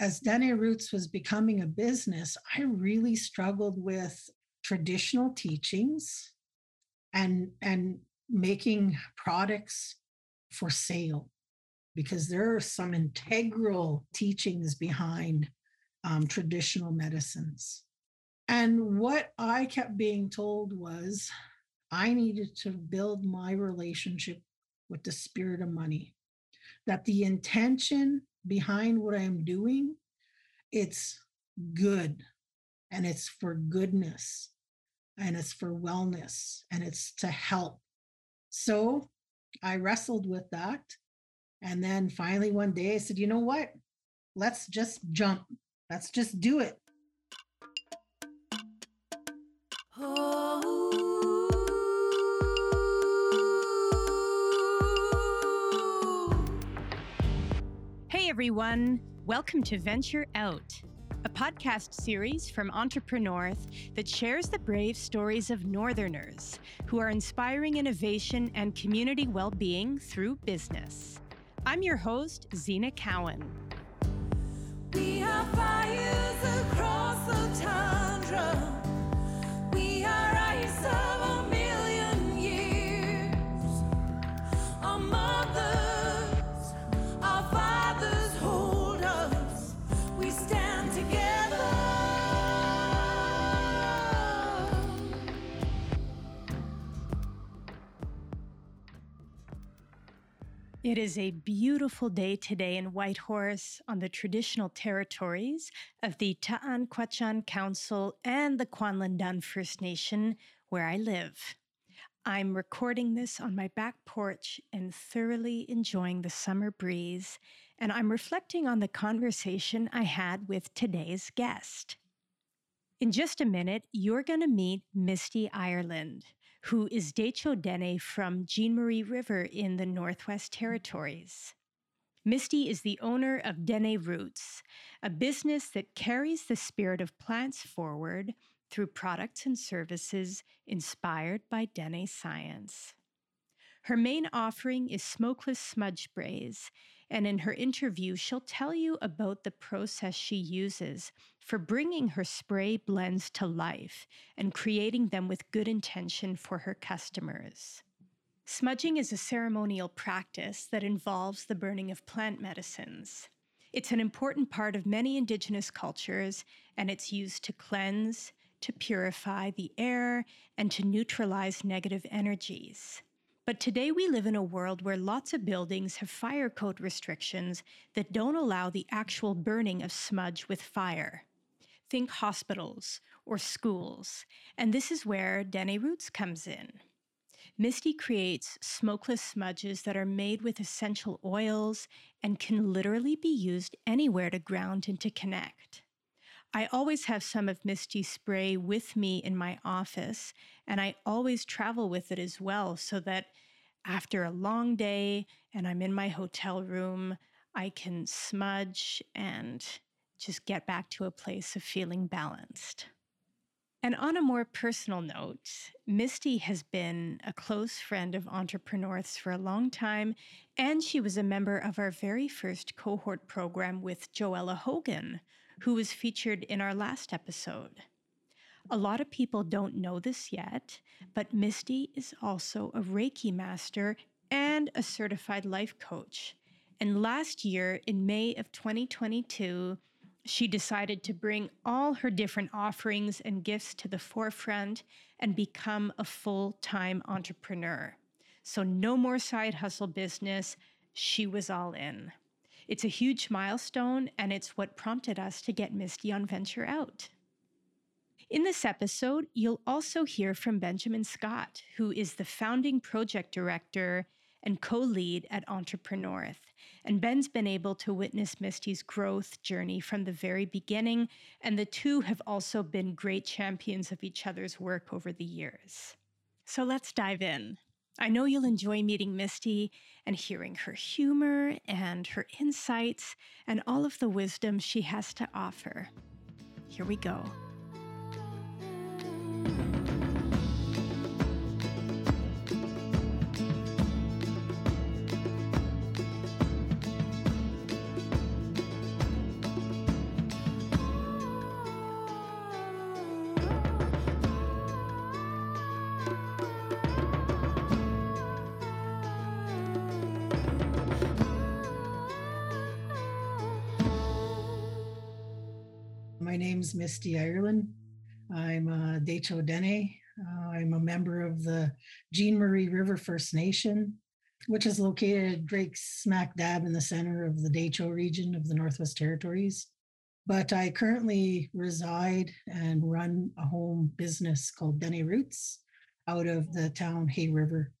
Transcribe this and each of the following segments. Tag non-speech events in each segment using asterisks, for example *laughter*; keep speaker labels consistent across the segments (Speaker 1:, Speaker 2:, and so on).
Speaker 1: as Dene Roots was becoming a business, I really struggled with traditional teachings and and making products for sale because there are some integral teachings behind um, traditional medicines. And what I kept being told was I needed to build my relationship with the spirit of money, that the intention behind what I'm doing, it's good and it's for goodness and it's for wellness and it's to help. So I wrestled with that. And then finally one day I said, you know what? Let's just jump. Let's just do it.
Speaker 2: Everyone, welcome to Venture Out, a podcast series from Entreprenorth that shares the brave stories of Northerners who are inspiring innovation and community well being through business. I'm your host, Zena Cowan. It is a beautiful day today in Whitehorse on the traditional territories of the Ta'an Kwachan Council and the Kwanlin Dün First Nation, where I live. I'm recording this on my back porch and thoroughly enjoying the summer breeze, and I'm reflecting on the conversation I had with today's guest. In just a minute, you're going to meet Misty Ireland, who is Dehcho Dene from Jean Marie River in the Northwest Territories. Misty is the owner of Dene Roots, a business that carries the spirit of plants forward through products and services inspired by Dene science. Her main offering is smokeless smudge sprays, and in her interview, she'll tell you about the process she uses for bringing her spray blends to life and creating them with good intention for her customers. Smudging is a ceremonial practice that involves the burning of plant medicines. It's an important part of many Indigenous cultures, and it's used to cleanse, to purify the air, and to neutralize negative energies. But today we live in a world where lots of buildings have fire code restrictions that don't allow the actual burning of smudge with fire. Think hospitals or schools, and this is where Dene Roots comes in. Misty creates smokeless smudges that are made with essential oils and can literally be used anywhere to ground and to connect. I always have some of Misty spray with me in my office, and I always travel with it as well so that after a long day and I'm in my hotel room, I can smudge and just get back to a place of feeling balanced. And on a more personal note, Misty has been a close friend of Entreprenorth's for a long time, and she was a member of our very first cohort program with Joella Hogan, who was featured in our last episode. A lot of people don't know this yet, but Misty is also a Reiki master and a certified life coach. And last year, in May of 2022, she decided to bring all her different offerings and gifts to the forefront and become a full time entrepreneur. So, no more side hustle business. She was all in. It's a huge milestone, and it's what prompted us to get Misty on Venture Out. In this episode, you'll also hear from Benjamin Scott, who is the founding project director and co lead at Entreprenorth. And Ben's been able to witness Misty's growth journey from the very beginning, and the two have also been great champions of each other's work over the years. So let's dive in. I know you'll enjoy meeting Misty and hearing her humor and her insights and all of the wisdom she has to offer. Here we go.
Speaker 1: Misty Ireland. I'm a Dehcho Dene. Uh, I'm a member of the Jean Marie River First Nation, which is located right smack dab in the center of the Dehcho region of the Northwest Territories. But I currently reside and run a home business called Dene Roots out of the town Hay River,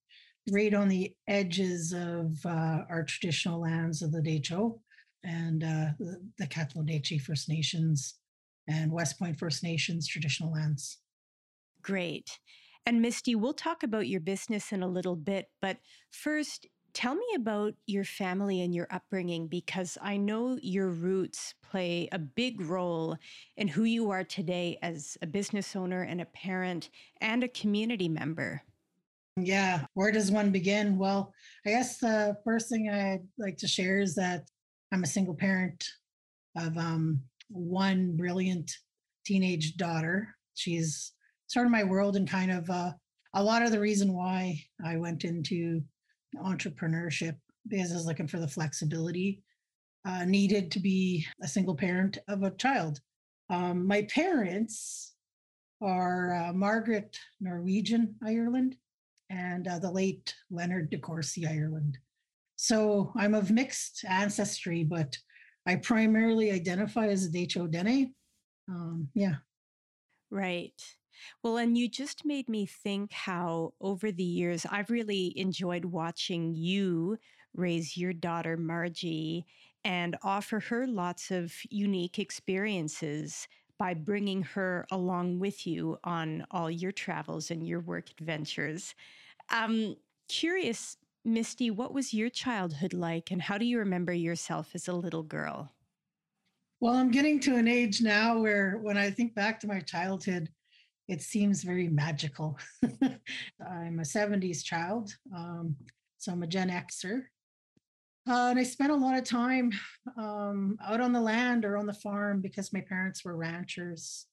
Speaker 1: right on the edges of uh, our traditional lands of the Dehcho and uh, the, the Katlo First Nations and West Point First Nations traditional lands.
Speaker 2: Great. And Misty, we'll talk about your business in a little bit, but first, tell me about your family and your upbringing because I know your roots play a big role in who you are today as a business owner and a parent and a community member.
Speaker 1: Yeah, where does one begin? Well, I guess the first thing I'd like to share is that I'm a single parent of um, one brilliant teenage daughter. She's sort of my world and kind of uh, a lot of the reason why I went into entrepreneurship because I was looking for the flexibility uh, needed to be a single parent of a child. Um, my parents are uh, Margaret Norwegian Ireland and uh, the late Leonard de Courcy Ireland. So I'm of mixed ancestry, but I primarily identify as a Dehcho Dene. Um, yeah.
Speaker 2: Right. Well, and you just made me think how over the years I've really enjoyed watching you raise your daughter Margie and offer her lots of unique experiences by bringing her along with you on all your travels and your work adventures. Um, curious, Misty, what was your childhood like and how do you remember yourself as a little girl?
Speaker 1: Well, I'm getting to an age now where when I think back to my childhood, it seems very magical. *laughs* I'm a 70s child, um, so I'm a Gen Xer. Uh, and I spent a lot of time um, out on the land or on the farm because my parents were ranchers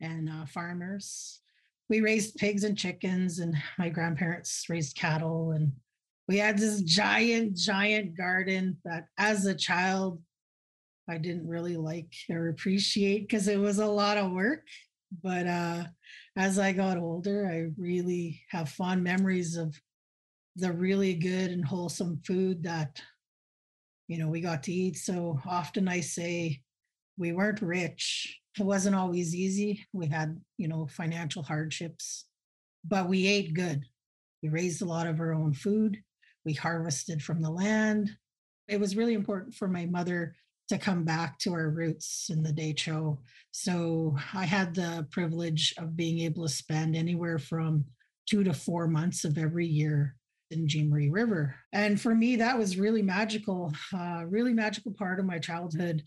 Speaker 1: and uh, farmers. We raised pigs and chickens, and my grandparents raised cattle. And we had this giant, giant garden that as a child, I didn't really like or appreciate because it was a lot of work. But uh, as I got older, I really have fond memories of the really good and wholesome food that, you know, we got to eat. So often I say we weren't rich. It wasn't always easy. We had, you know, financial hardships, but we ate good. We raised a lot of our own food. We harvested from the land. It was really important for my mother to come back to our roots in the Dehcho. So I had the privilege of being able to spend anywhere from two to four months of every year in Marie River. And for me, that was really magical, uh, really magical part of my childhood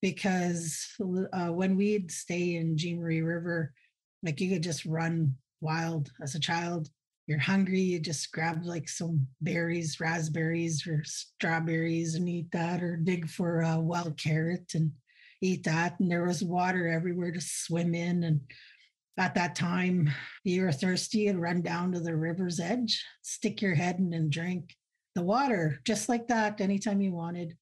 Speaker 1: because uh, when we'd stay in Marie River, like you could just run wild as a child you're hungry, you just grab like some berries, raspberries or strawberries and eat that, or dig for a wild carrot and eat that. And there was water everywhere to swim in. And at that time, if you were thirsty and run down to the river's edge, stick your head in and drink the water just like that anytime you wanted.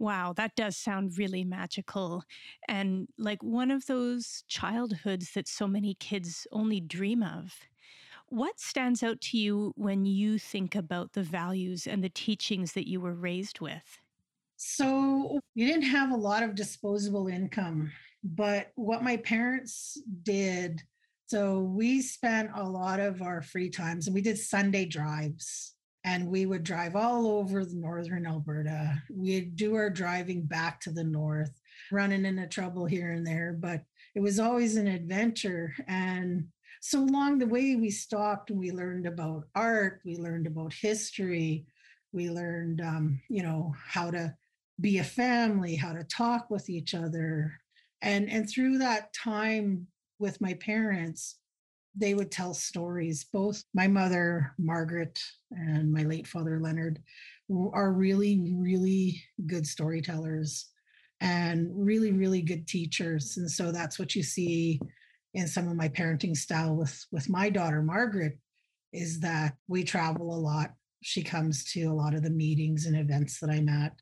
Speaker 2: Wow, that does sound really magical. And like one of those childhoods that so many kids only dream of. What stands out to you when you think about the values and the teachings that you were raised with?
Speaker 1: So, you didn't have a lot of disposable income, but what my parents did, so we spent a lot of our free times and we did Sunday drives and we would drive all over the northern Alberta. We'd do our driving back to the north, running into trouble here and there, but it was always an adventure. And so along the way, we stopped and we learned about art, we learned about history, we learned, um, you know, how to be a family, how to talk with each other. And, and through that time with my parents, they would tell stories. Both my mother, Margaret, and my late father, Leonard, are really, really good storytellers and really, really good teachers. And so that's what you see in some of my parenting style with with my daughter Margaret is that we travel a lot. She comes to a lot of the meetings and events that I'm at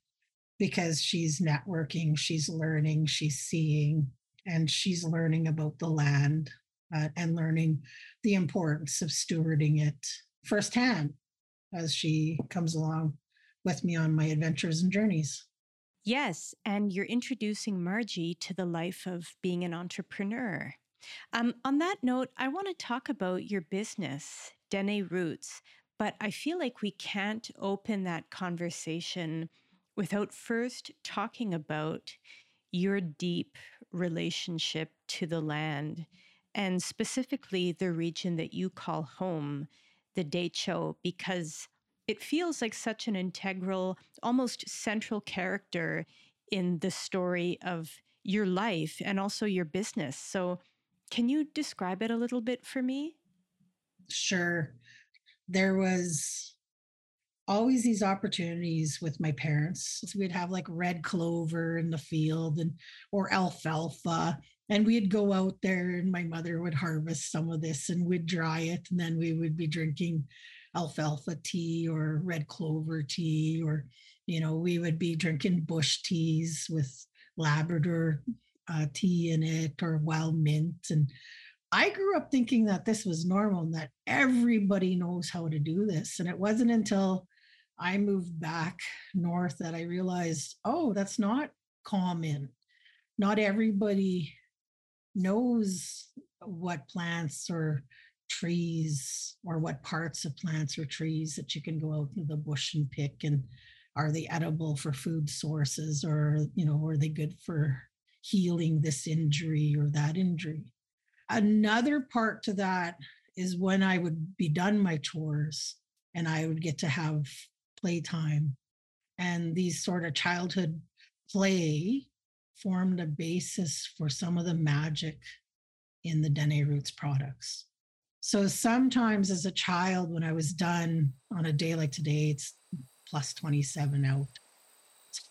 Speaker 1: because she's networking, she's learning, she's seeing. and she's learning about the land uh, and learning the importance of stewarding it firsthand as she comes along with me on my adventures and journeys.
Speaker 2: Yes, and you're introducing Margie to the life of being an entrepreneur. Um, on that note, I want to talk about your business, Dene Roots, but I feel like we can't open that conversation without first talking about your deep relationship to the land and specifically the region that you call home, the Dehcho, because it feels like such an integral, almost central character in the story of your life and also your business. So, can you describe it a little bit for me?
Speaker 1: Sure. There was always these opportunities with my parents. So we'd have like red clover in the field and or alfalfa and we'd go out there and my mother would harvest some of this and we'd dry it and then we would be drinking alfalfa tea or red clover tea or you know we would be drinking bush teas with labrador uh, tea in it or wild mint and i grew up thinking that this was normal and that everybody knows how to do this and it wasn't until i moved back north that i realized oh that's not common. Not everybody knows what plants or trees or what parts of plants or trees that you can go out into the bush and pick and are they edible for food sources or you know are they good for healing this injury or that injury another part to that is when i would be done my chores and i would get to have playtime and these sort of childhood play formed a basis for some of the magic in the Dene Roots products. So sometimes as a child, when I was done on a day like today, it's plus 27 out.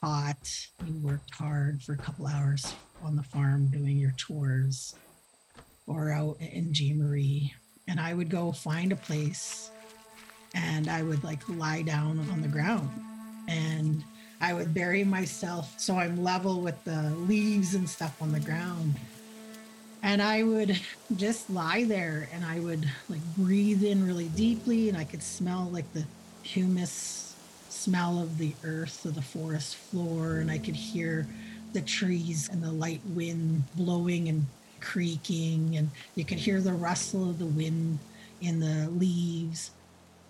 Speaker 1: Hot. You worked hard for a couple hours on the farm doing your chores or out in Marie. And I would go find a place and I would like lie down on the ground and I would bury myself so I'm level with the leaves and stuff on the ground. And I would just lie there and I would like breathe in really deeply and I could smell like the humus smell of the earth of the forest floor and I could hear the trees and the light wind blowing and creaking and you could hear the rustle of the wind in the leaves.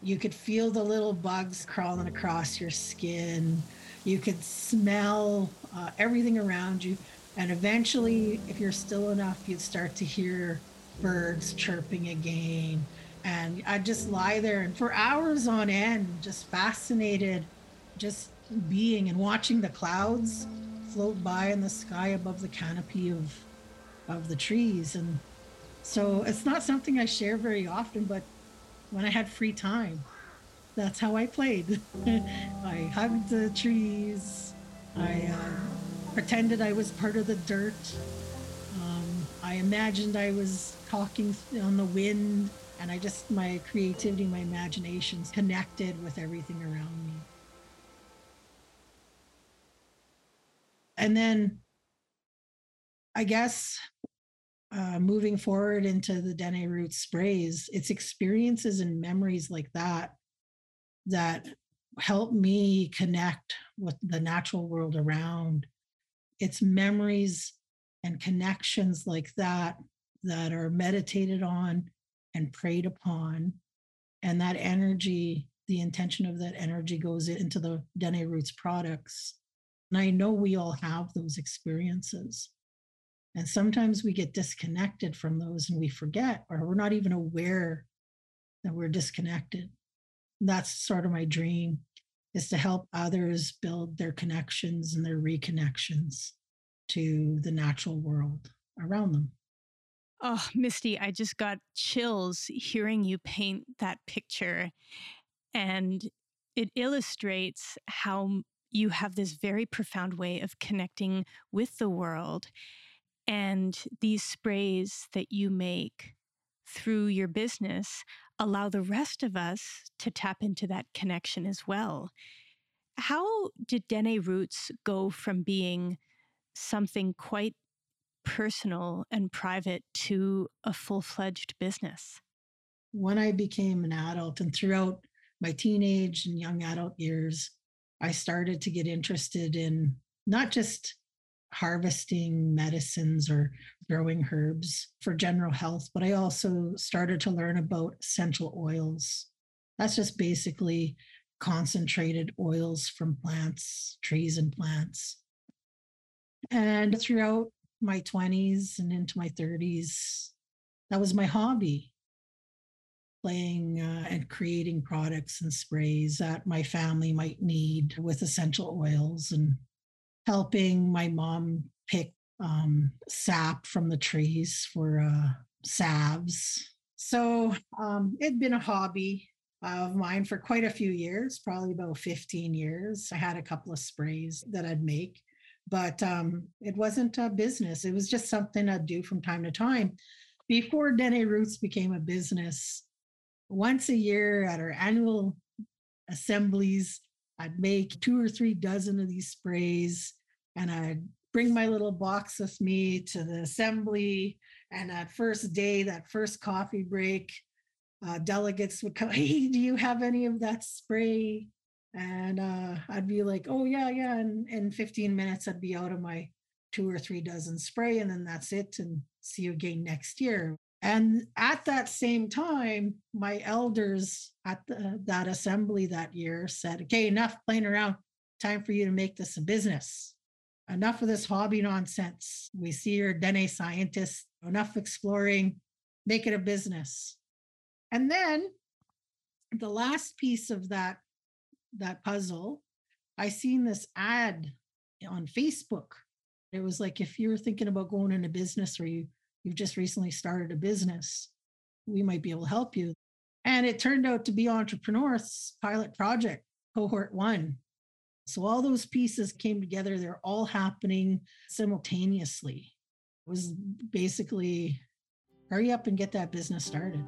Speaker 1: You could feel the little bugs crawling across your skin you could smell uh, everything around you. And eventually, if you're still enough, you'd start to hear birds chirping again. And I'd just lie there and for hours on end, just fascinated, just being and watching the clouds float by in the sky above the canopy of of the trees. And so it's not something I share very often, but when I had free time, that's how I played. *laughs* I hugged the trees. I uh, pretended I was part of the dirt. Um, I imagined I was talking on the wind, and I just, my creativity, my imagination's connected with everything around me. And then I guess uh, moving forward into the Dene Root sprays, it's experiences and memories like that that help me connect with the natural world around. It's memories and connections like that that are meditated on and prayed upon. And that energy, the intention of that energy goes into the Dene Roots products. And I know we all have those experiences. And sometimes we get disconnected from those and we forget, or we're not even aware that we're disconnected that's sort of my dream is to help others build their connections and their reconnections to the natural world around them.
Speaker 2: Oh, Misty, I just got chills hearing you paint that picture. And it illustrates how you have this very profound way of connecting with the world. And these sprays that you make through your business allow the rest of us to tap into that connection as well. How did Dene Roots go from being something quite personal and private to a full fledged business?
Speaker 1: When I became an adult and throughout my teenage and young adult years, I started to get interested in not just harvesting medicines or growing herbs for general health, but I also started to learn about essential oils. That's just basically concentrated oils from plants, trees, and plants. And throughout my 20s and into my 30s, that was my hobby playing uh, and creating products and sprays that my family might need with essential oils and helping my mom pick um, sap from the trees for uh, salves. So um, it'd been a hobby of mine for quite a few years, probably about 15 years. I had a couple of sprays that I'd make, but um, it wasn't a business. It was just something I'd do from time to time. Before Dene Roots became a business, once a year at our annual assemblies, I'd make two or three dozen of these sprays and I'd bring my little box with me to the assembly. And that first day, that first coffee break, uh, delegates would come, *laughs* Hey, do you have any of that spray? And uh, I'd be like, Oh, yeah, yeah. And in 15 minutes, I'd be out of my two or three dozen spray, and then that's it. And see you again next year. And at that same time, my elders at the, that assembly that year said, okay, enough playing around. Time for you to make this a business. Enough of this hobby nonsense. We see you're Dene scientist. Enough exploring. Make it a business. And then the last piece of that that puzzle, I seen this ad on Facebook. It was like if you're thinking about going into business or you you've just recently started a business, we might be able to help you. And it turned out to be EntrepreNorth's pilot project, cohort one. So all those pieces came together. They're all happening simultaneously. It was basically hurry up and get that business started.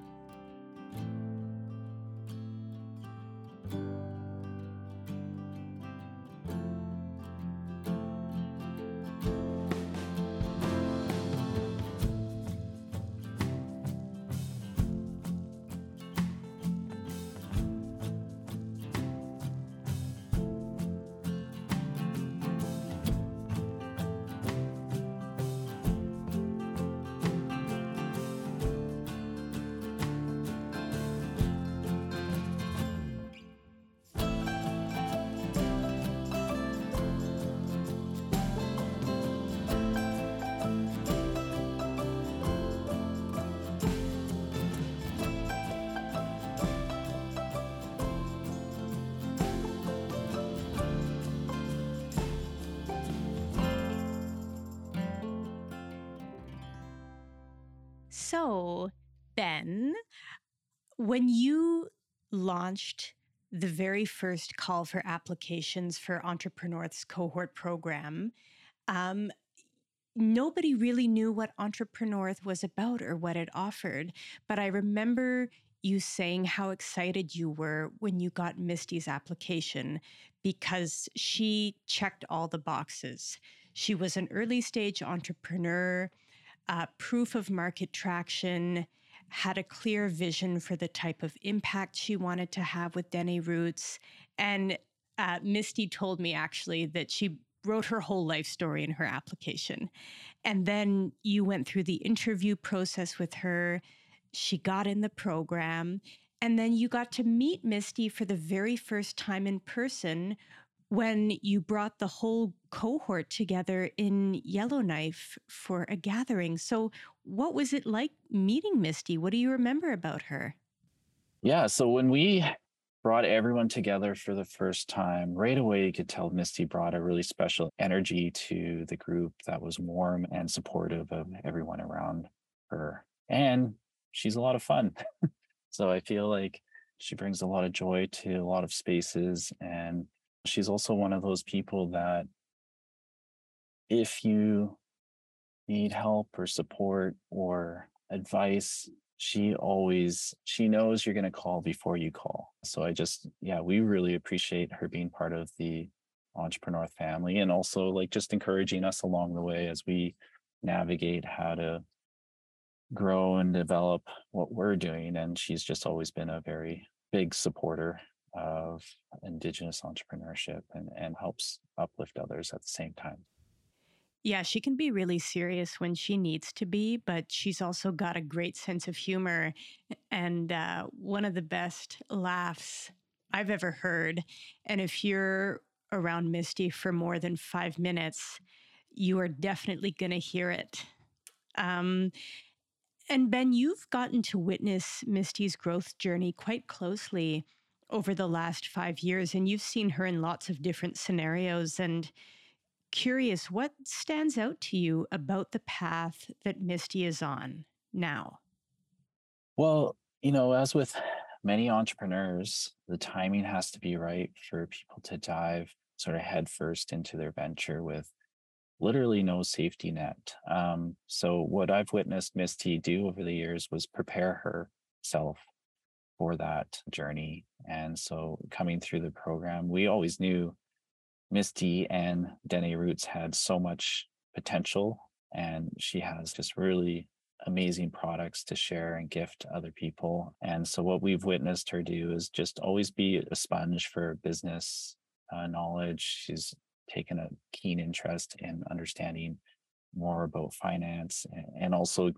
Speaker 2: So, Ben, when you launched the very first call for applications for EntrepreNorth's cohort program, um, nobody really knew what EntrepreNorth was about or what it offered. But I remember you saying how excited you were when you got Misty's application because she checked all the boxes. She was an early stage entrepreneur uh, proof of market traction, had a clear vision for the type of impact she wanted to have with Dene Roots. And uh, Misty told me actually that she wrote her whole life story in her application. And then you went through the interview process with her. She got in the program. And then you got to meet Misty for the very first time in person when you brought the whole cohort together in Yellowknife for a gathering. So, what was it like meeting Misty? What do you remember about her?
Speaker 3: Yeah, so when we brought everyone together for the first time, right away you could tell Misty brought a really special energy to the group that was warm and supportive of everyone around her. And she's a lot of fun. *laughs* so I feel like she brings a lot of joy to a lot of spaces and she's also one of those people that if you need help or support or advice she always she knows you're going to call before you call so i just yeah we really appreciate her being part of the EntrepreNorth family and also like just encouraging us along the way as we navigate how to grow and develop what we're doing. And she's just always been a very big supporter of Indigenous entrepreneurship and, and helps uplift others at the same time.
Speaker 2: Yeah, she can be really serious when she needs to be, but she's also got a great sense of humor and uh, one of the best laughs I've ever heard. And if you're around Misty for more than five minutes, you are definitely going to hear it. Um, and Ben, you've gotten to witness Misty's growth journey quite closely over the last five years, and you've seen her in lots of different scenarios. And curious, what stands out to you about the path that Misty is on now?
Speaker 3: Well, you know, as with many entrepreneurs, the timing has to be right for people to dive sort of headfirst into their venture with literally no safety net. Um, so, what I've witnessed Misty do over the years was prepare herself for that journey. And so, coming through the program, we always knew Misty and Dene Roots had so much potential, and she has just really amazing products to share and gift other people. And so, what we've witnessed her do is just always be a sponge for business uh, knowledge. She's taken a keen interest in understanding more about finance and also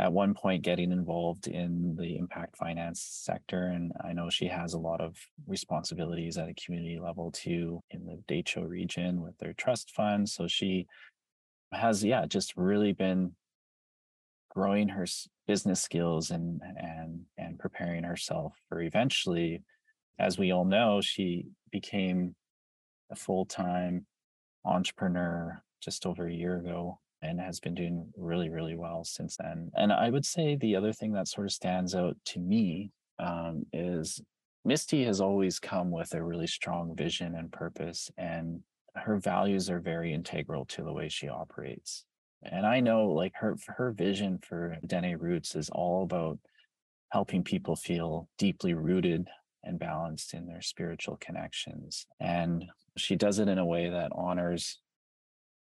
Speaker 3: at one point getting involved in the impact finance sector. And I know she has a lot of responsibilities at a community level too in the Dehcho region with their trust fund. So she has, yeah, just really been growing her business skills and and and preparing herself for eventually as we all know she became a full-time entrepreneur just over a year ago and has been doing really, really well since then. And I would say the other thing that sort of stands out to me um, is Misty has always come with a really strong vision and purpose, and her values are very integral to the way she operates. And I know, like her her vision for Dene Roots is all about helping people feel deeply rooted and balanced in their spiritual connections. And she does it in a way that honors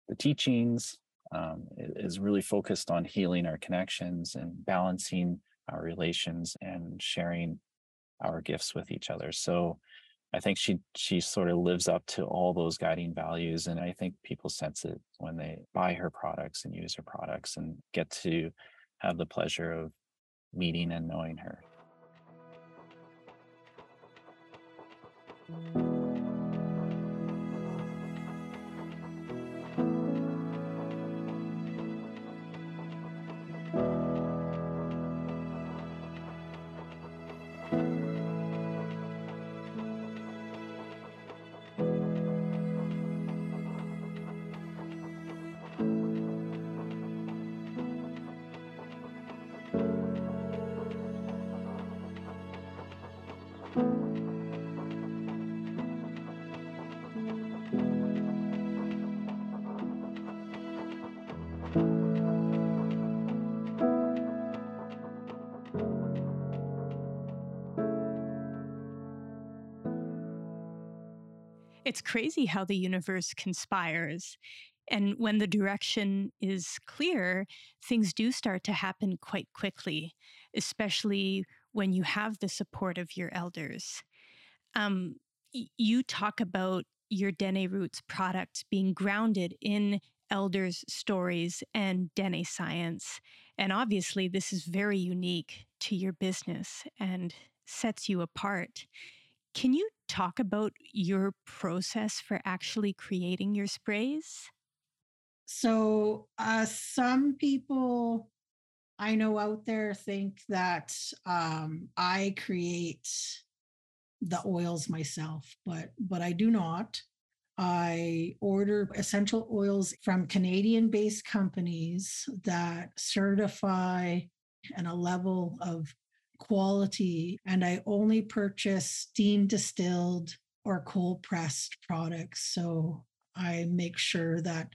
Speaker 3: the teachings, um, is really focused on healing our connections and balancing our relations and sharing our gifts with each other. So I think she she sort of lives up to all those guiding values, and I think people sense it when they buy her products and use her products and get to have the pleasure of meeting and knowing her.
Speaker 2: It's crazy how the universe conspires. And when the direction is clear, things do start to happen quite quickly, especially when you have the support of your elders. Um, you talk about your Dene Roots products being grounded in elders' stories and Dene science. And obviously, this is very unique to your business and sets you apart. Can you talk about your process for actually creating your sprays?
Speaker 1: So, uh, some people I know out there think that um, I create the oils myself, but but I do not. I order essential oils from Canadian based companies that certify and a level of quality and I only purchase steam distilled or cold pressed products. So I make sure that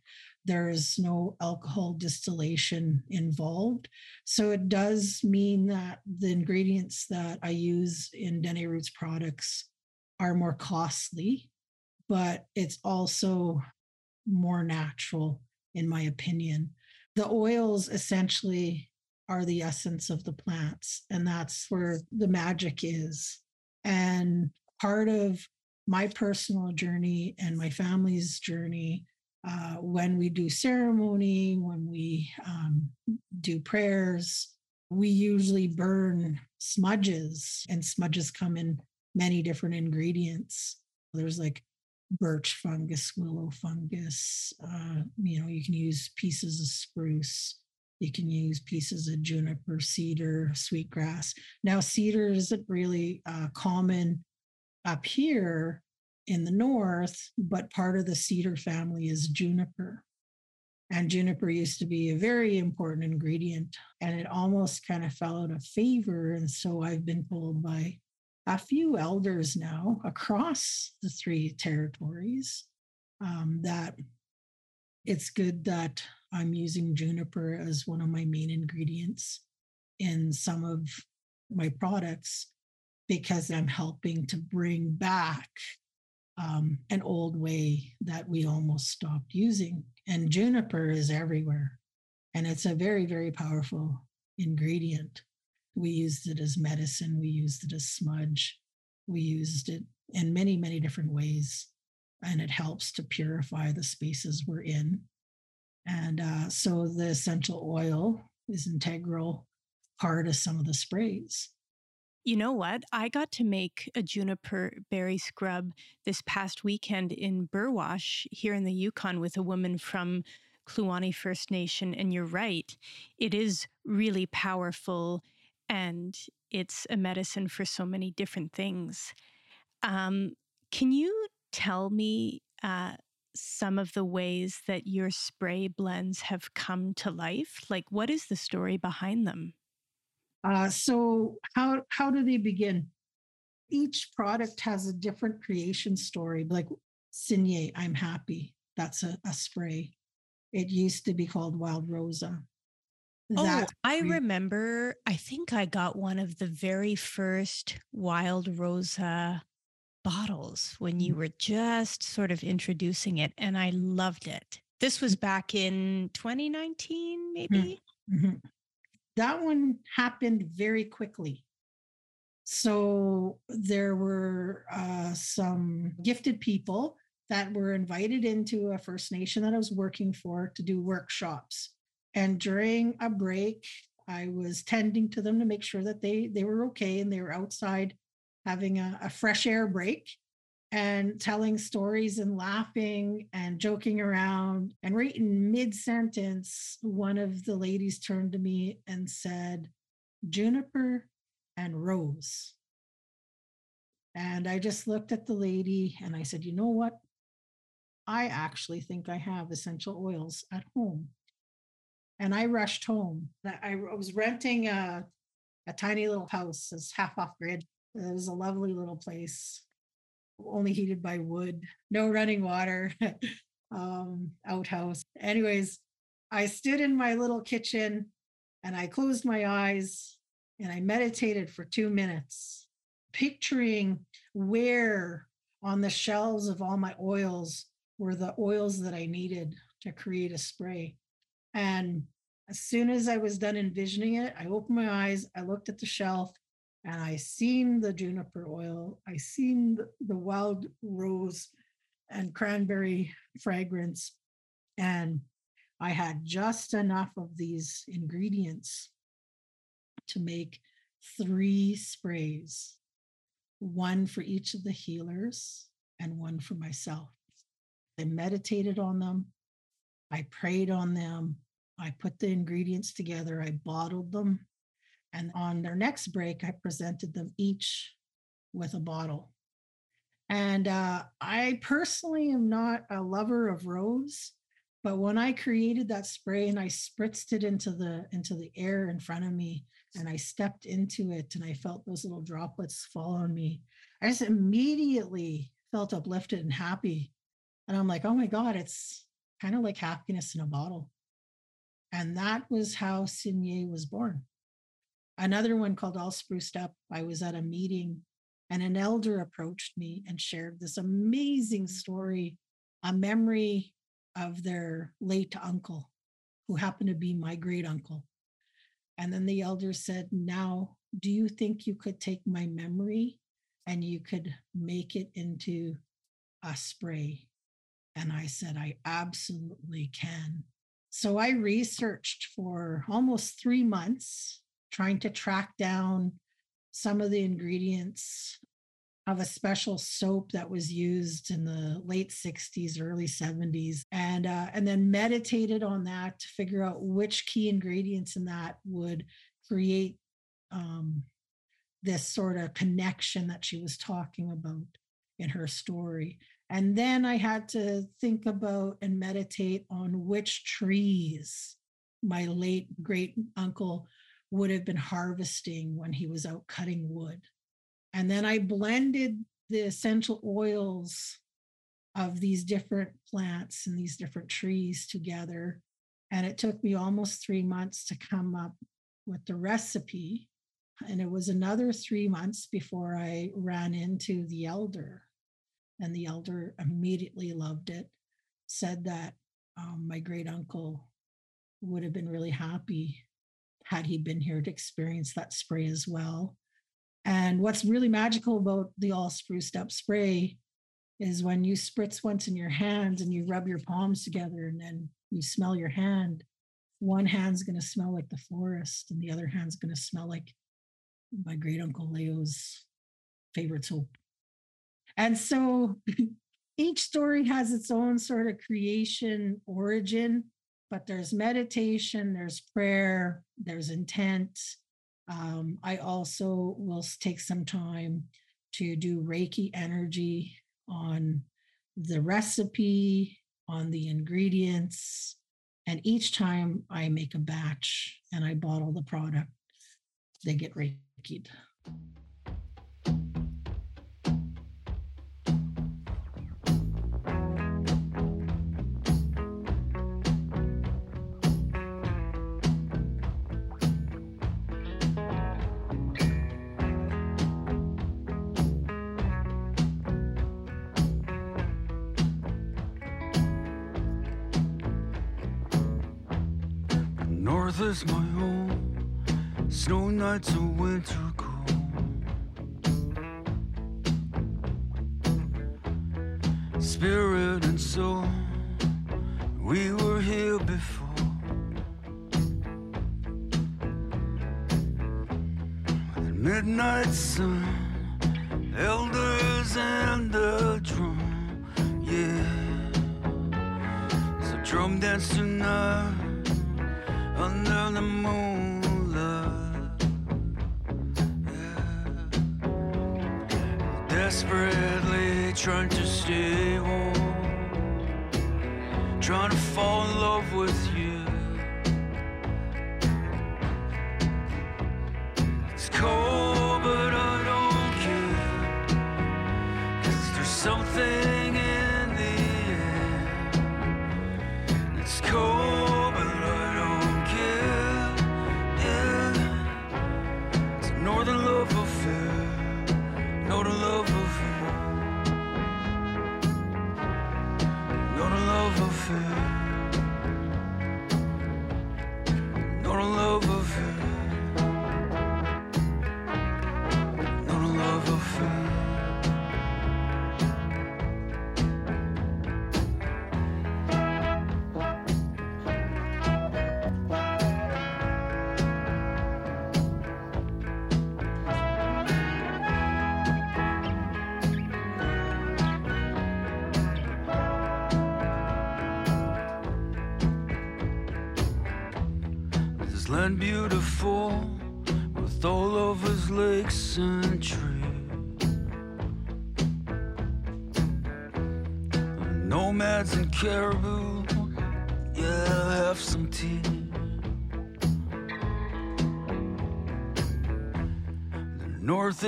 Speaker 1: there is no alcohol distillation involved. So it does mean that the ingredients that I use in Dene Roots products are more costly, but it's also more natural, in my opinion. the oils essentially are the essence of the plants, and that's where the magic is. And part of my personal journey and my family's journey uh, when we do ceremony, when we um, do prayers, we usually burn smudges, and smudges come in many different ingredients. There's like birch fungus, willow fungus. Uh, you know, you can use pieces of spruce. You can use pieces of juniper, cedar, sweetgrass. Now, cedar isn't really uh, common up here in the north, but part of the cedar family is juniper. And juniper used to be a very important ingredient, and it almost kind of fell out of favor. And so I've been told by a few elders now across the three territories um, that it's good that I'm using juniper as one of my main ingredients in some of my products because I'm helping to bring back um, an old way that we almost stopped using. And juniper is everywhere. And it's a very, very powerful ingredient. We used it as medicine, we used it as smudge, we used it in many, many different ways. And it helps to purify the spaces we're in. And uh, so the essential oil is integral part of some of the sprays.
Speaker 2: You know what? I got to make a juniper berry scrub this past weekend in Burwash here in the Yukon with a woman from Kluane First Nation. And you're right, it is really powerful and it's a medicine for so many different things. Um, can you tell me uh, some of the ways that your spray blends have come to life? Like, what is the story behind them?
Speaker 1: Uh, so how how do they begin? Each product has a different creation story. Like Signé, I'm happy. That's a, a spray. It used to be called Wild Rosa.
Speaker 2: oh, I remember. I think I got one of the very first Wild Rosa bottles when you mm. were just sort of introducing it, and I loved it. This was back in 2019, maybe. Mm-hmm
Speaker 1: that one happened very quickly. So there were uh, some gifted people that were invited into a First Nation that I was working for to do workshops. And during a break, I was tending to them to make sure that they they were okay and they were outside having a, a fresh air break and telling stories and laughing and joking around. And right in mid sentence, one of the ladies turned to me and said, Juniper and Rose. And I just looked at the lady and I said, You know what? I actually think I have essential oils at home. And I rushed home. I was renting a, a tiny little house, it's half off grid. It was a lovely little place only heated by wood, no running water, *laughs* um, outhouse. Anyways, I stood in my little kitchen and I closed my eyes and I meditated for two minutes, picturing where on the shelves of all my oils were the oils that I needed to create a spray. And as soon as I was done envisioning it, I opened my eyes, I looked at the shelf, and I seen the juniper oil, I seen the, wild rose and cranberry fragrance, and I had just enough of these ingredients to make three sprays, one for each of the healers and one for myself. I meditated on them, I prayed on them, I put the ingredients together, I bottled them, and on their next break, I presented them each with a bottle. And uh, I personally am not a lover of rose, but when I created that spray and I spritzed it into the into the air in front of me, and I stepped into it and I felt those little droplets fall on me, I just immediately felt uplifted and happy. And I'm like, oh my God, it's kind of like happiness in a bottle. And that was how Signé was born. Another one called All Spruced Up. I was at a meeting and an elder approached me and shared this amazing story, a memory of their late uncle who happened to be my great uncle. And then the elder said, Now, do you think you could take my memory and you could make it into a spray? And I said, I absolutely can. So I researched for almost three months, trying to track down some of the ingredients of a special soap that was used in the late 60s early 70s and uh, and then meditated on that to figure out which key ingredients in that would create um, this sort of connection that she was talking about in her story. And then i had to think about and meditate on which trees my late great uncle would have been harvesting when he was out cutting wood and then I blended the essential oils of these different plants and these different trees together. And it took me almost three months to come up with the recipe. And it was another three months before I ran into the elder. And the elder immediately loved it, said that um, my great uncle would have been really happy had he been here to experience that spray as well. And what's really magical about the all spruced up spray is when you spritz once in your hands and you rub your palms together and then you smell your hand, one hand's going to smell like the forest and the other hand's going to smell like my great uncle Leo's favorite soap. And so *clears throat* each story has its own sort of creation origin, but there's meditation, there's prayer, there's intent, um, I also will take some time to do Reiki energy on the recipe, on the ingredients. And each time I make a batch and I bottle the product, they get Reiki'd.
Speaker 4: Is my home. Snow nights of and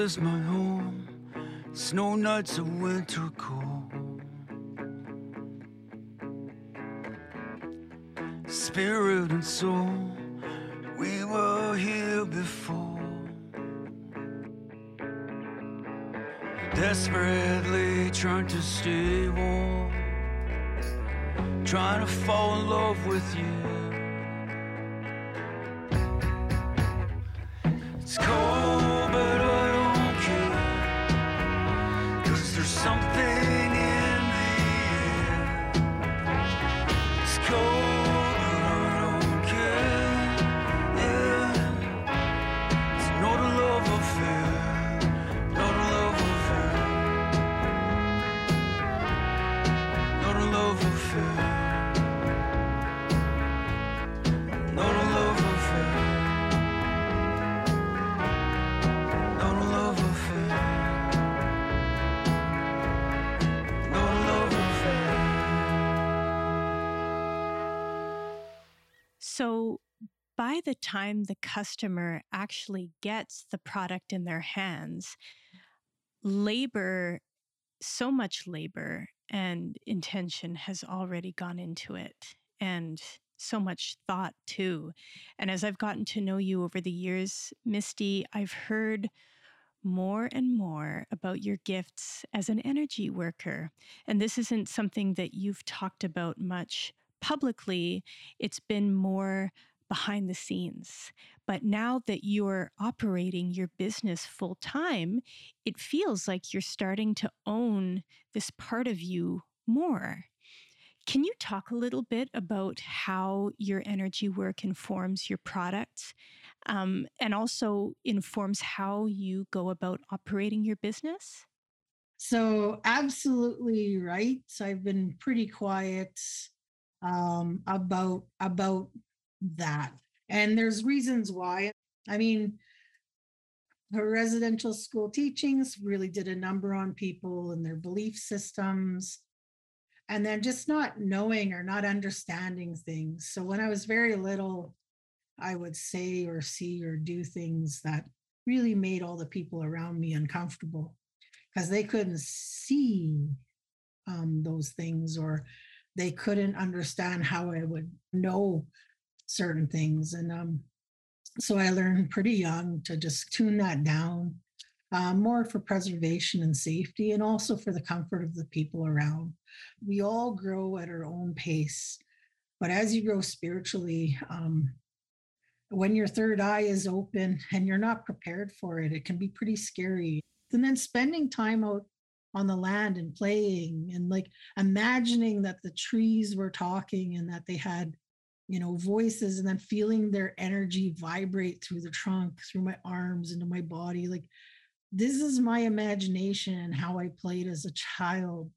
Speaker 4: is my home, snow nights of winter cold. Spirit and soul we were here before. Desperately trying to stay warm, trying to fall in love with you.
Speaker 2: So, by the time the customer actually gets the product in their hands, labor, so much labor and intention has already gone into it, and so much thought too. And as I've gotten to know you over the years, Misty, I've heard more and more about your gifts as an energy worker. And this isn't something that you've talked about much publicly, it's been more behind the scenes. But now that you're operating your business full time, it feels like you're starting to own this part of you more. Can you talk a little bit about how your energy work informs your products um, and also informs how you go about operating your business?
Speaker 1: So, absolutely right. So I've been pretty quiet um, about about that, and there's reasons why. I mean, her residential school teachings really did a number on people and their belief systems, and then just not knowing or not understanding things. So when I was very little, I would say or see or do things that really made all the people around me uncomfortable because they couldn't see um, those things or they couldn't understand how I would know certain things. And um, so I learned pretty young to just tune that down uh, more for preservation and safety and also for the comfort of the people around. We all grow at our own pace. But as you grow spiritually, um, when your third eye is open and you're not prepared for it, it can be pretty scary. And then spending time out on the land and playing and like imagining that the trees were talking and that they had, you know, voices and then feeling their energy vibrate through the trunk, through my arms, into my body. Like, this is my imagination and how I played as a child,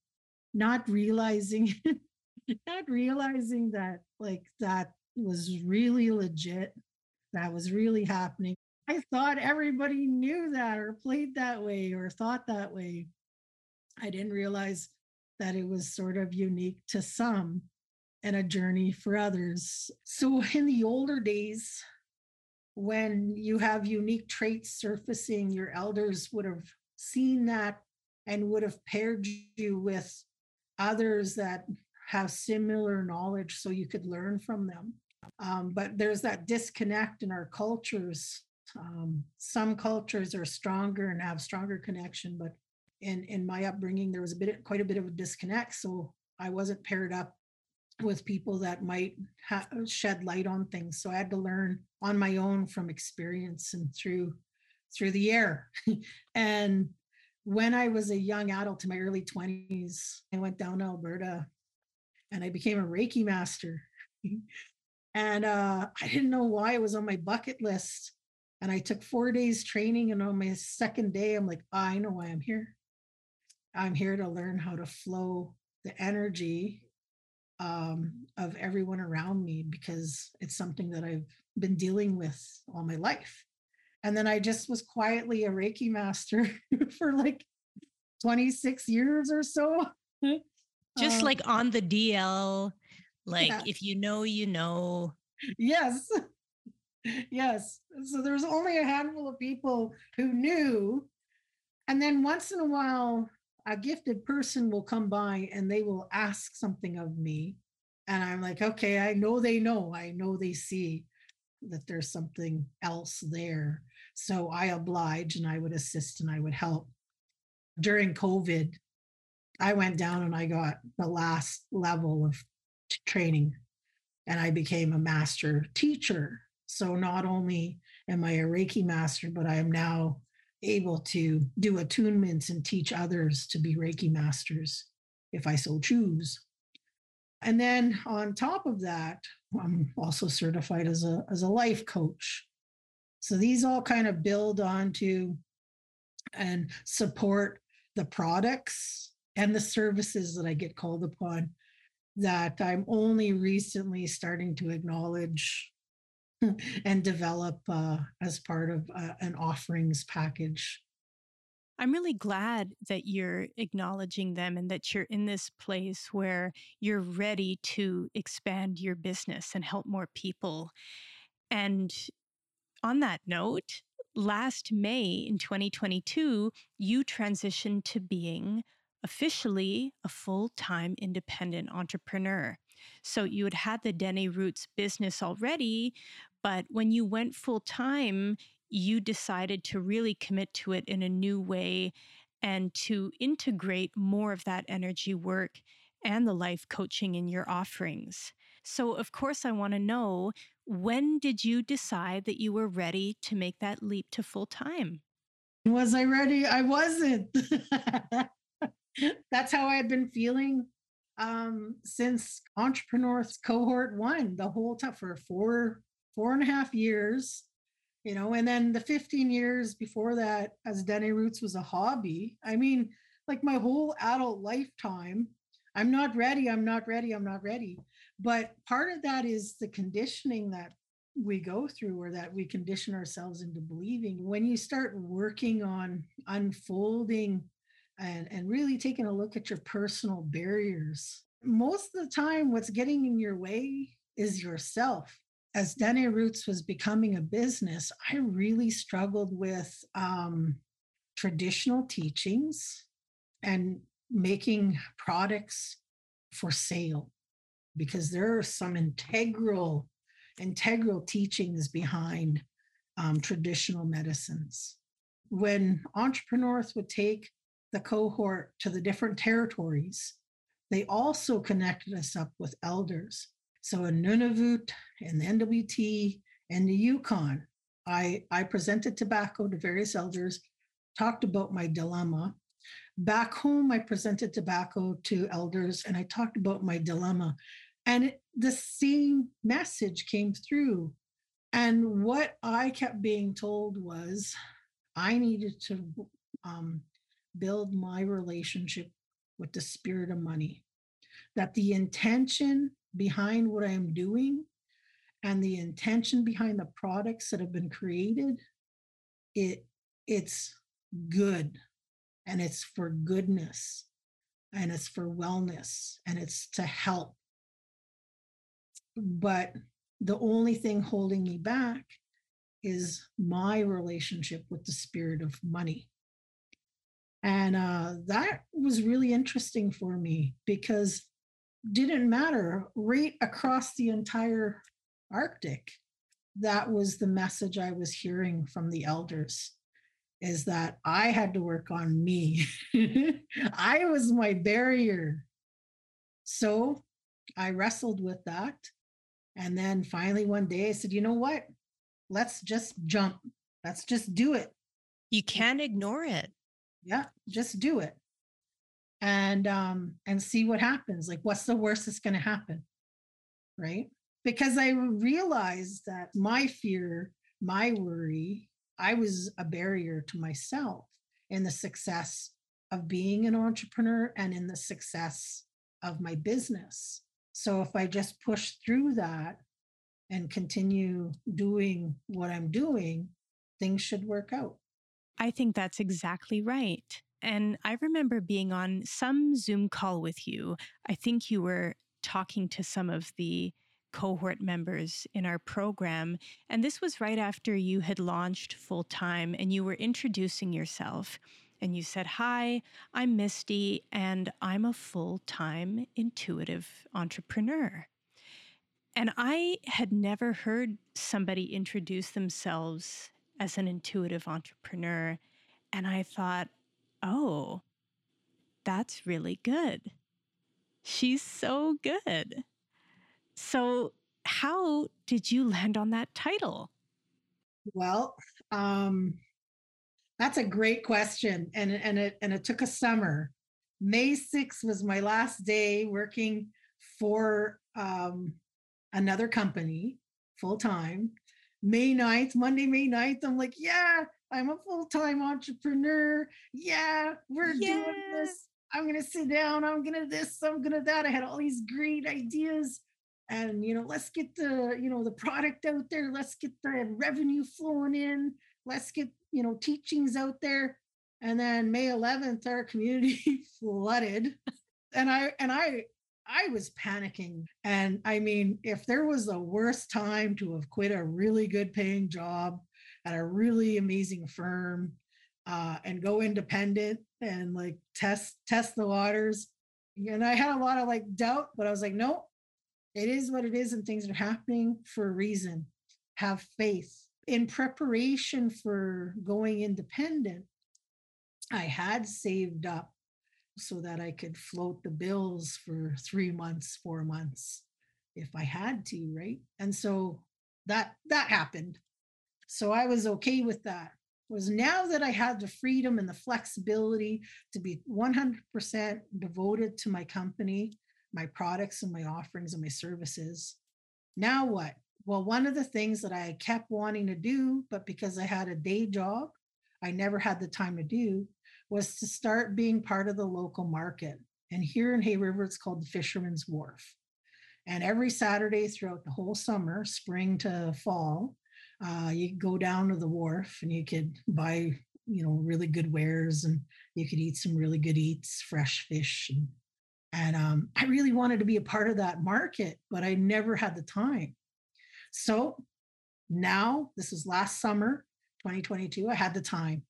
Speaker 1: not realizing, *laughs* not realizing that like that was really legit that was really happening. I thought everybody knew that or played that way or thought that way. I didn't realize that it was sort of unique to some and a journey for others. So, in the older days, when you have unique traits surfacing, your elders would have seen that and would have paired you with others that have similar knowledge so you could learn from them. Um, but there's that disconnect in our cultures. Um, some cultures are stronger and have stronger connection, but in in my upbringing, there was a bit, quite a bit of a disconnect. So I wasn't paired up with people that might ha- shed light on things. So I had to learn on my own from experience and through through the air. *laughs* and when I was a young adult in my early 20s, I went down to Alberta and I became a Reiki master. *laughs* and uh, I didn't know why it was on my bucket list. And I took four days training, and on my second day, I'm like, I know why I'm here. I'm here to learn how to flow the energy um, of everyone around me because it's something that I've been dealing with all my life. And then I just was quietly a Reiki master *laughs* for like 26 years or so.
Speaker 2: Just
Speaker 1: Um,
Speaker 2: like on the DL, like
Speaker 1: Yeah.
Speaker 2: if you know, you know.
Speaker 1: yes *laughs* yes so there was only a handful of people who knew and then once in a while a gifted person will come by and they will ask something of me. And i'm like okay i know they know. I know they see that there's something else there. So i oblige and i would assist and i would help. During covid i went down and i got the last level of training. And I became a master teacher. So not only am I a Reiki master, but I am now able to do attunements and teach others to be Reiki masters if I so choose. And then on top of that, I'm also certified as a, as a life coach. So these all kind of build onto and support the products and the services that I get called upon that I'm only recently starting to acknowledge and develop uh, as part of uh, an offerings package.
Speaker 2: I'm really glad that you're acknowledging them and that you're in this place where you're ready to expand your business and help more people. And on that note, last May in 2022, you transitioned to being officially a full time independent entrepreneur. So you had had the Dene Roots business already, but when you went full time, you decided to really commit to it in a new way and to integrate more of that energy work and the life coaching in your offerings. So, of course, I want to know when did you decide that you were ready to make that leap to full time?
Speaker 1: Was I ready? I wasn't. *laughs* That's how I had been feeling um, since EntrepreNorth Cohort One, the whole time for four four and a half years, you know, and then the 15 years before that, as Dene Roots was a hobby. I mean, like my whole adult lifetime, I'm not ready, I'm not ready, I'm not ready. But part of that is the conditioning that we go through or that we condition ourselves into believing. When you start working on unfolding and, and really taking a look at your personal barriers, most of the time, what's getting in your way is yourself as Dene Roots was becoming a business, I really struggled with um, traditional teachings and making products for sale because there are some integral integral teachings behind um, traditional medicines. When EntrepreNorth would take the cohort to the different territories they also connected us up with elders so in Nunavut and the NWT and the Yukon, I, I presented tobacco to various elders, talked about my dilemma. Back home, I presented tobacco to elders and I talked about my dilemma. And it, the same message came through. And what I kept being told was I needed to um, build my relationship with the spirit of money, that the intention behind what I'm doing and the intention behind the products that have been created, it it's good and it's for goodness and it's for wellness and it's to help. But the only thing holding me back is my relationship with the spirit of money. And uh, that was really interesting for me because didn't matter right across the entire Arctic. That was the message I was hearing from the elders is that I had to work on me. *laughs* I was my barrier. So I wrestled with that. And then finally one day I said, you know what? Let's just jump. Let's just do it.
Speaker 2: You can't ignore it.
Speaker 1: Yeah, just do it and um and see what happens like what's the worst that's going to happen right? Because i realized that my fear my worry i was a barrier to myself in the success of being an entrepreneur and in the success of my business. So if i just push through that and continue doing what i'm doing things should work out.
Speaker 2: I think that's exactly right and I remember being on some Zoom call with you. I think you were talking to some of the cohort members in our program. And this was right after you had launched full time and you were introducing yourself. And you said, Hi, I'm Misty, and I'm a full time intuitive entrepreneur. And I had never heard somebody introduce themselves as an intuitive entrepreneur. And I thought, oh, that's really good. She's so good. So, how did you land on that title?
Speaker 1: Well, um, that's a great question, and and it and it took a summer. May 6th was my last day working for um, another company full time. May 9th, Monday, May 9th, I'm like, yeah, I'm a full time entrepreneur. Yeah, we're
Speaker 2: Yeah.
Speaker 1: doing this. I'm going to sit down. I'm going to this. I'm going to that. I had all these great ideas. And, you know, let's get the, you know, the product out there. Let's get the revenue flowing in. Let's get, you know, teachings out there. And then May 11th, our community *laughs* flooded. And I, and I, I was panicking. And I mean, if there was a worse time to have quit a really good paying job at a really amazing firm uh, and go independent and like test test the waters. And I had a lot of like doubt, but I was like, no, it is what it is, and things are happening for a reason. Have faith. In preparation for going independent, I had saved up so that I could float the bills for three months, four months, if I had to, right? And so that that happened. So I was okay with that. Was now that I had the freedom and the flexibility to be 100% devoted to my company, my products and my offerings and my services. Now what? Well, one of the things that I kept wanting to do, but because I had a day job, I never had the time to do, was to start being part of the local market. And here in Hay River, it's called the Fisherman's Wharf. And every Saturday throughout the whole summer, spring to fall, uh, you go down to the wharf and you could buy, you know, really good wares and you could eat some really good eats, fresh fish. And, and um, I really wanted to be a part of that market, but I never had the time. So now, this was last summer, 2022, I had the time.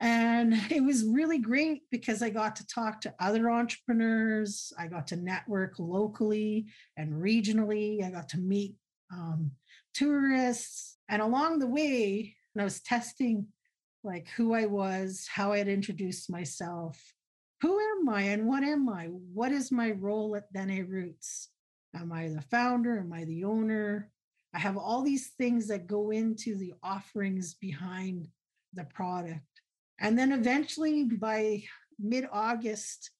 Speaker 1: And *laughs* it was really great because I got to talk to other entrepreneurs. I got to network locally and regionally. I got to meet um, tourists. And along the way, and I was testing like who I was, how I'd introduced myself. Who am I and what am I? What is my role at Dene Roots? Am I the founder? Am I the owner? I have all these things that go into the offerings behind the product. And then eventually by mid August,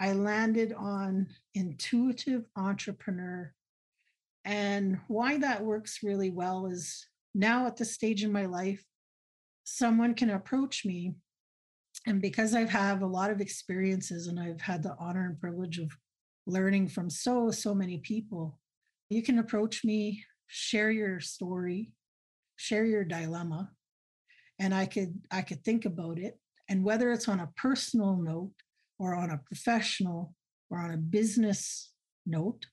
Speaker 1: I landed on intuitive entrepreneur. And why that works really well is now at this stage in my life, someone can approach me. And because I've had a lot of experiences and I've had the honor and privilege of learning from so, so many people, you can approach me, share your story, share your dilemma, and I could I could think about it. And whether it's on a personal note or on a professional or on a business note,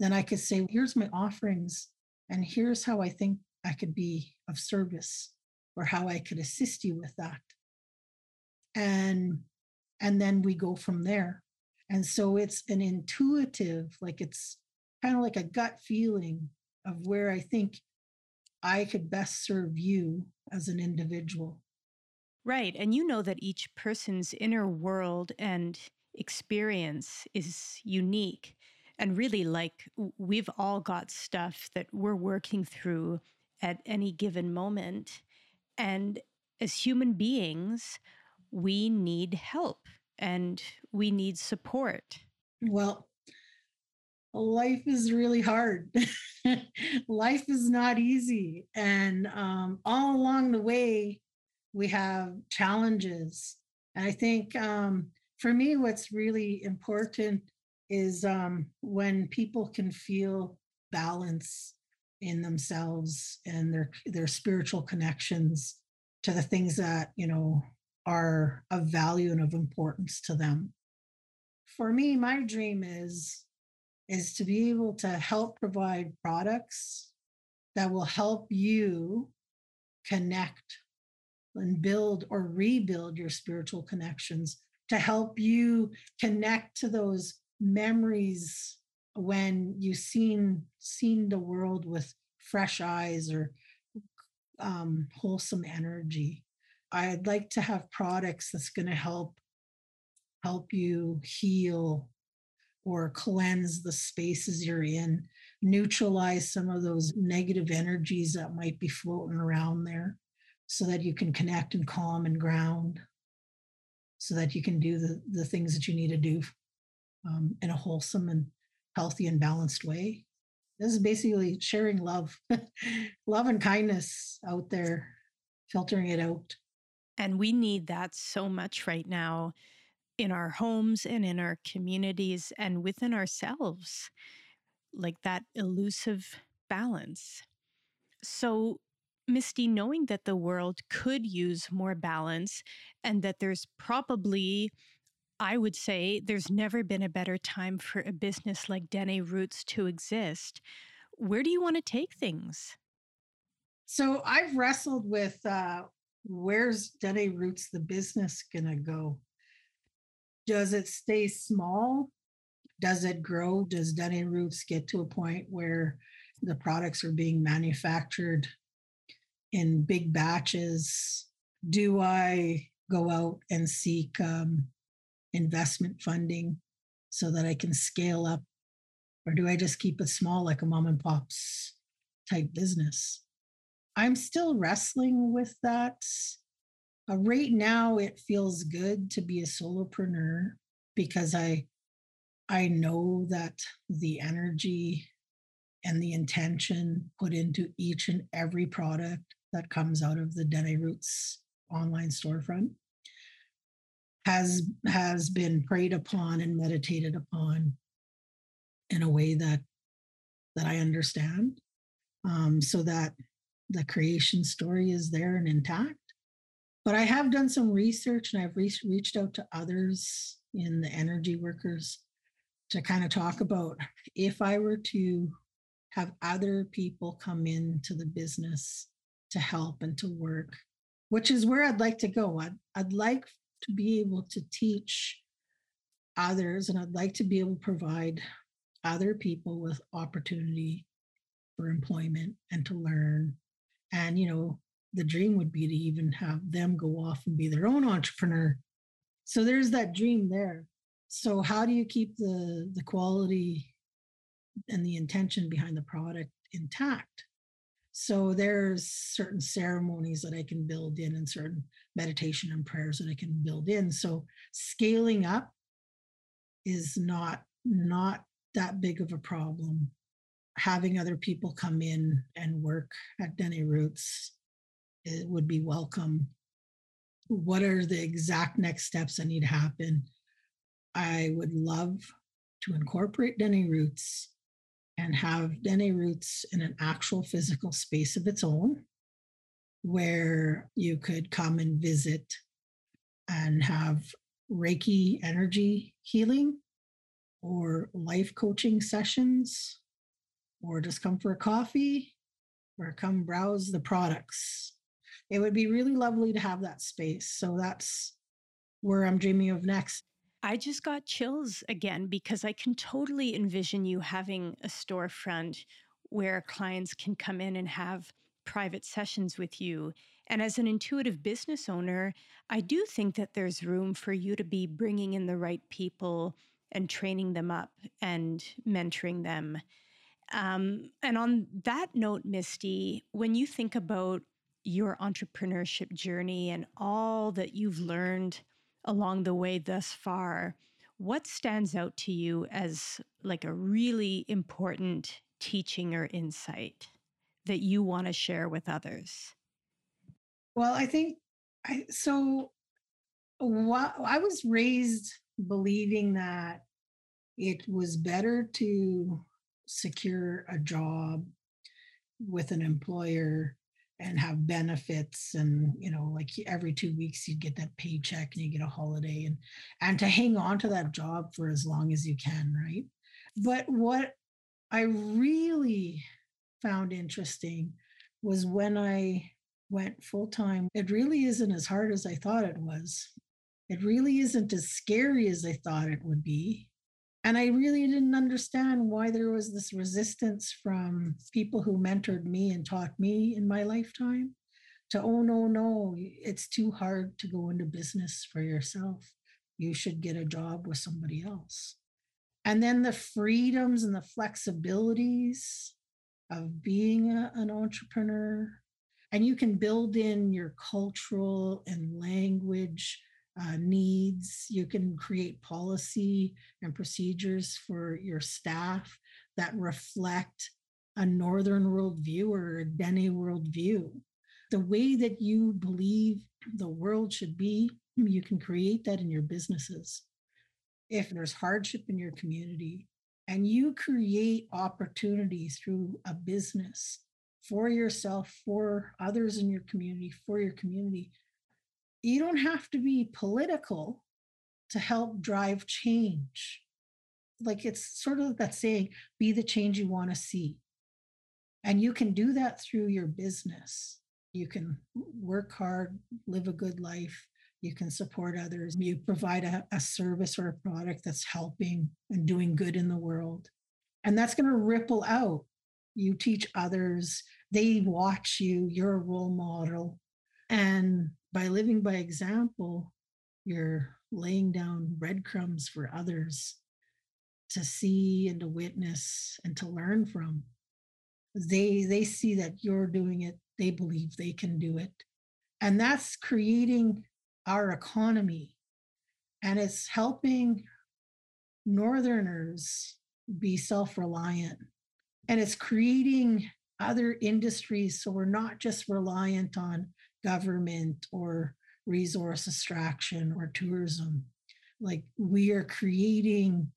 Speaker 1: then I could say, here's my offerings, and here's how I think I could be of service or how I could assist you with that. And and then we go from there. And so it's an intuitive, like it's kind of like a gut feeling of where I think I could best serve you as an individual.
Speaker 2: Right. And you know that each person's inner world and experience is unique. And really, like, we've all got stuff that we're working through at any given moment. And as human beings, we need help and we need support.
Speaker 1: Well, life is really hard. *laughs* life is not easy. And um, all along the way, we have challenges. And I think um, for me, what's really important is um, when people can feel balance in themselves and their their spiritual connections to the things that you know are of value and of importance to them for me my dream is is to be able to help provide products that will help you connect and build or rebuild your spiritual connections to help you connect to those memories when you seen seen the world with fresh eyes or um, wholesome energy. I'd like to have products that's going to help help you heal or cleanse the spaces you're in neutralize some of those negative energies that might be floating around there so that you can connect and calm and ground so that you can do the, the things that you need to do um, in a wholesome and healthy and balanced way. This is basically sharing love, *laughs* love and kindness out there, filtering it out.
Speaker 2: And we need that so much right now in our homes and in our communities and within ourselves, like that elusive balance. So, Misty, knowing that the world could use more balance and that there's probably I would say there's never been a better time for a business like Dene Roots to exist. Where do you want to take things?
Speaker 1: So I've wrestled with uh, where's Dene Roots, the business, going to go? Does it stay small? Does it grow? Does Dene Roots get to a point where the products are being manufactured in big batches? Do I go out and seek um, investment funding so that I can scale up? Or do I just keep it small like a mom and pop's type business? I'm still wrestling with that. Uh, right now, it feels good to be a solopreneur because I I know that the energy and the intention put into each and every product that comes out of the Dene Roots online storefront has has been prayed upon and meditated upon in a way that that I understand, um, so that the creation story is there and intact. But I have done some research and I've re- reached out to others in the energy workers to kind of talk about if I were to have other people come into the business to help and to work, which is where I'd like to go. I'd, I'd like to be able to teach others, and I'd like to be able to provide other people with opportunity for employment and to learn. And, you know, the dream would be to even have them go off and be their own entrepreneur. So there's that dream there. So how do you keep the the quality and the intention behind the product intact? So there's certain ceremonies that I can build in and certain meditation and prayers that I can build in. So scaling up is not not that big of a problem. Having other people come in and work at Dene Roots it would be welcome. What are the exact next steps that need to happen? I would love to incorporate Dene Roots and have Dene Roots in an actual physical space of its own where you could come and visit and have Reiki energy healing or life coaching sessions or just come for a coffee or come browse the products. It would be really lovely to have that space. So that's where I'm dreaming of next.
Speaker 2: I just got chills again because I can totally envision you having a storefront where clients can come in and have private sessions with you. And as an intuitive business owner, I do think that there's room for you to be bringing in the right people and training them up and mentoring them. Um, and on that note, Misty, when you think about your entrepreneurship journey and all that you've learned along the way thus far, what stands out to you as like a really important teaching or insight that you want to share with others?
Speaker 1: Well, I think I so while I was raised believing that it was better to secure a job with an employer and have benefits and you know like every two weeks you get that paycheck and you get a holiday and and to hang on to that job for as long as you can right? But what i really found interesting was when i went full time it really isn't as hard as i thought it was. It really isn't as scary as i thought it would be and I really didn't understand why there was this resistance from people who mentored me and taught me in my lifetime to, oh, no, no, it's too hard to go into business for yourself. You should get a job with somebody else. And then the freedoms and the flexibilities of being a, an entrepreneur. And you can build in your cultural and language uh, needs. You can create policy and procedures for your staff that reflect a Northern worldview or a Dene worldview. The way that you believe the world should be, you can create that in your businesses. If there's hardship in your community and you create opportunities through a business for yourself, for others in your community, for your community, you don't have to be political to help drive change. Like it's sort of that saying, be the change you want to see. And you can do that through your business. You can work hard, live a good life. You can support others. You provide a, a service or a product that's helping and doing good in the world. And that's going to ripple out. You teach others, they watch you, you're a role model. And by living by example, you're laying down breadcrumbs for others to see and to witness and to learn from. They they see that you're doing it, they believe they can do it. And that's creating our economy. And it's helping northerners be self-reliant. And it's creating other industries so we're not just reliant on government or resource extraction or tourism. Like we are creating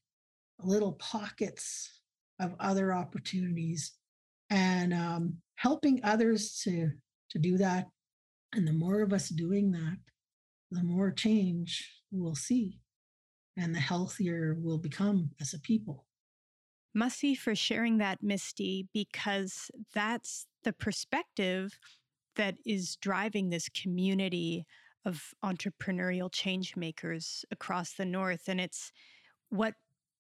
Speaker 1: little pockets of other opportunities and um, helping others to to do that. And the more of us doing that, the more change we'll see, and the healthier we'll become as a people.
Speaker 2: Mahsi for sharing that, Misty, because that's the perspective that is driving this community of entrepreneurial change makers across the North. And it's what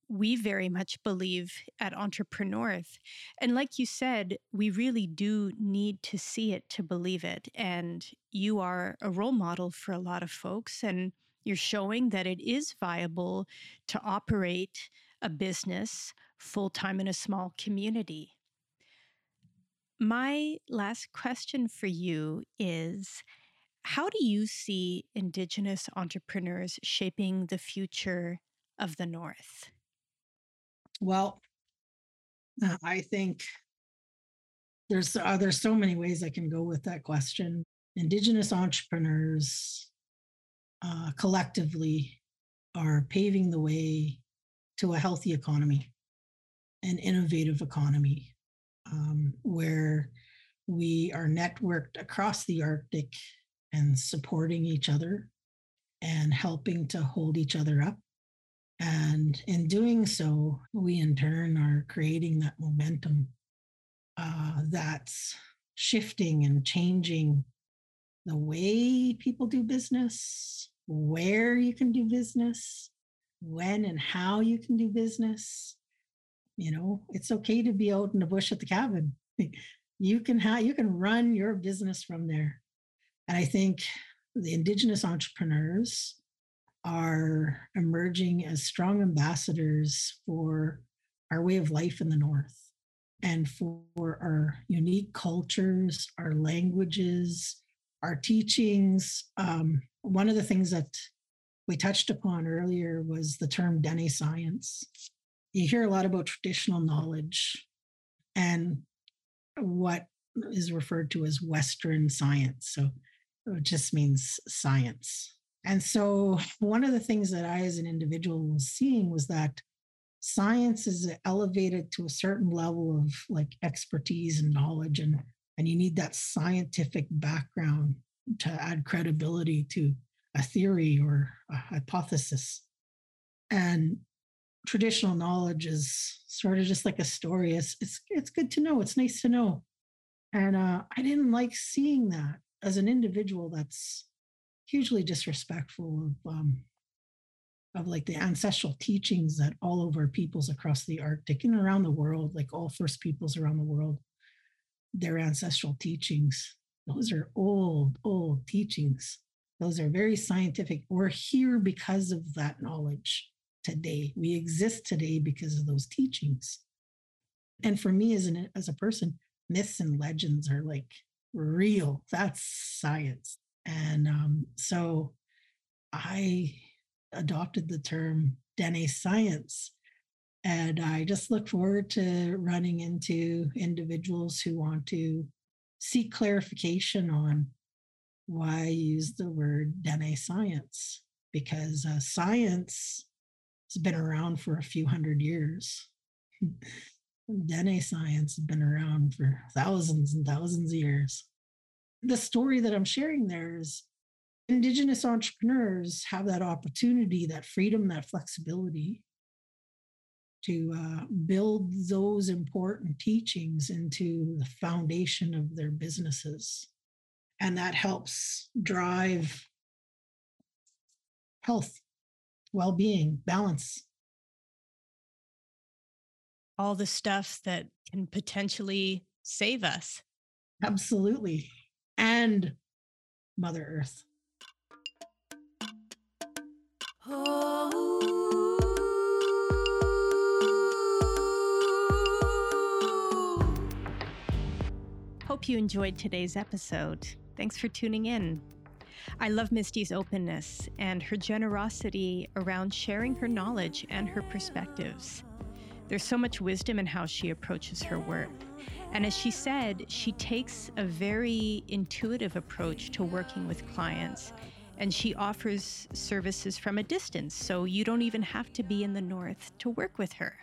Speaker 2: we very much believe at EntrepreNorth. And like you said, we really do need to see it to believe it. And you are a role model for a lot of folks, and you're showing that it is viable to operate a business full time in a small community. My last question for you is How do you see Indigenous entrepreneurs shaping the future of the North?
Speaker 1: Well, uh, I think there's uh, there's so many ways I can go with that question. Indigenous entrepreneurs uh, collectively are paving the way to a healthy economy, an innovative economy, um, where we are networked across the Arctic and supporting each other and helping to hold each other up. And in doing so, we in turn are creating that momentum uh, that's shifting and changing the way people do business, where you can do business, when and how you can do business, you know it's okay to be out in the bush at the cabin. *laughs* You can have you can run your business from there. And i think the indigenous entrepreneurs are emerging as strong ambassadors for our way of life in the north and for our unique cultures our languages our teachings. Um, one of the things that we touched upon earlier was the term dene science you hear a lot about traditional knowledge and what is referred to as Western science. So it just means science. And so one of the things that I, as an individual, was seeing was that science is elevated to a certain level of like expertise and knowledge, and and you need that scientific background to add credibility to a theory or a hypothesis. And traditional knowledge is sort of just like a story. It's it's it's good to know. It's nice to know. And uh, I didn't like seeing that as an individual. That's hugely disrespectful of um, of like the ancestral teachings that all of our peoples across the Arctic and around the world, like all First peoples around the world, their ancestral teachings. Those are old, old teachings. Those are very scientific. We're here because of that knowledge today. We exist today because of those teachings. And for me as an as a person, myths and legends are like real. That's science. And um, so I adopted the term Dene science. And I just look forward to running into individuals who want to seek clarification on why I use the word Dene science, because uh, science has been around for a few hundred years. *laughs* Dene science has been around for thousands and thousands of years. The story that I'm sharing there is Indigenous entrepreneurs have that opportunity, that freedom, that flexibility to uh, build those important teachings into the foundation of their businesses. And that helps drive health, well being, balance.
Speaker 2: All the stuff that can potentially save us.
Speaker 1: Absolutely. And Mother Earth.
Speaker 2: Hope you enjoyed today's episode. Thanks for tuning in. I love Misty's openness and her generosity around sharing her knowledge and her perspectives. There's so much wisdom in how she approaches her work. And as she said, she takes a very intuitive approach to working with clients and she offers services from a distance, so you don't even have to be in the north to work with her.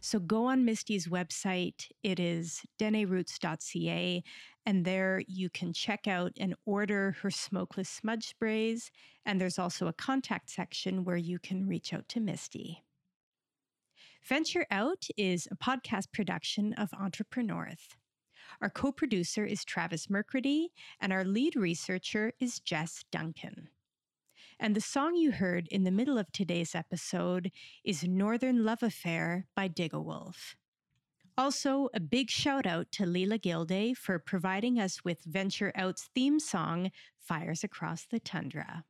Speaker 2: So go on Misty's website. It is deneroots.ca, and there you can check out and order her smokeless smudge sprays. And there's also a contact section where you can reach out to Misty. Venture Out is a podcast production of EntrepreNorth. Our co producer is Travis Mercredi, and our lead researcher is Jess Duncan. And the song you heard in the middle of today's episode is Northern Love Affair by Digawolf. Also, a big shout out to Leela Gilday for providing us with Venture Out's theme song, Fires Across the Tundra.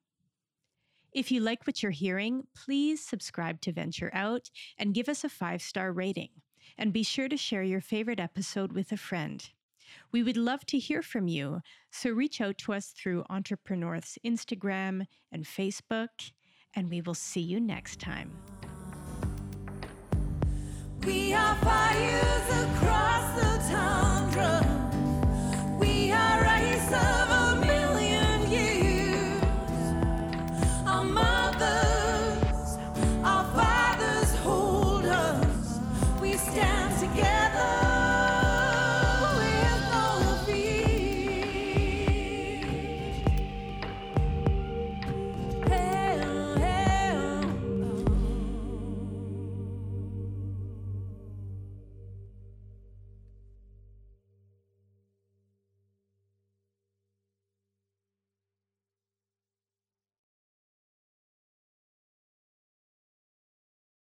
Speaker 2: If you like what you're hearing, please subscribe to Venture Out and give us a five star rating. And be sure to share your favorite episode with a friend. We would love to hear from you, so reach out to us through EntrepreNorth's Instagram and Facebook, and we will see you next time.
Speaker 4: We are fires across the town.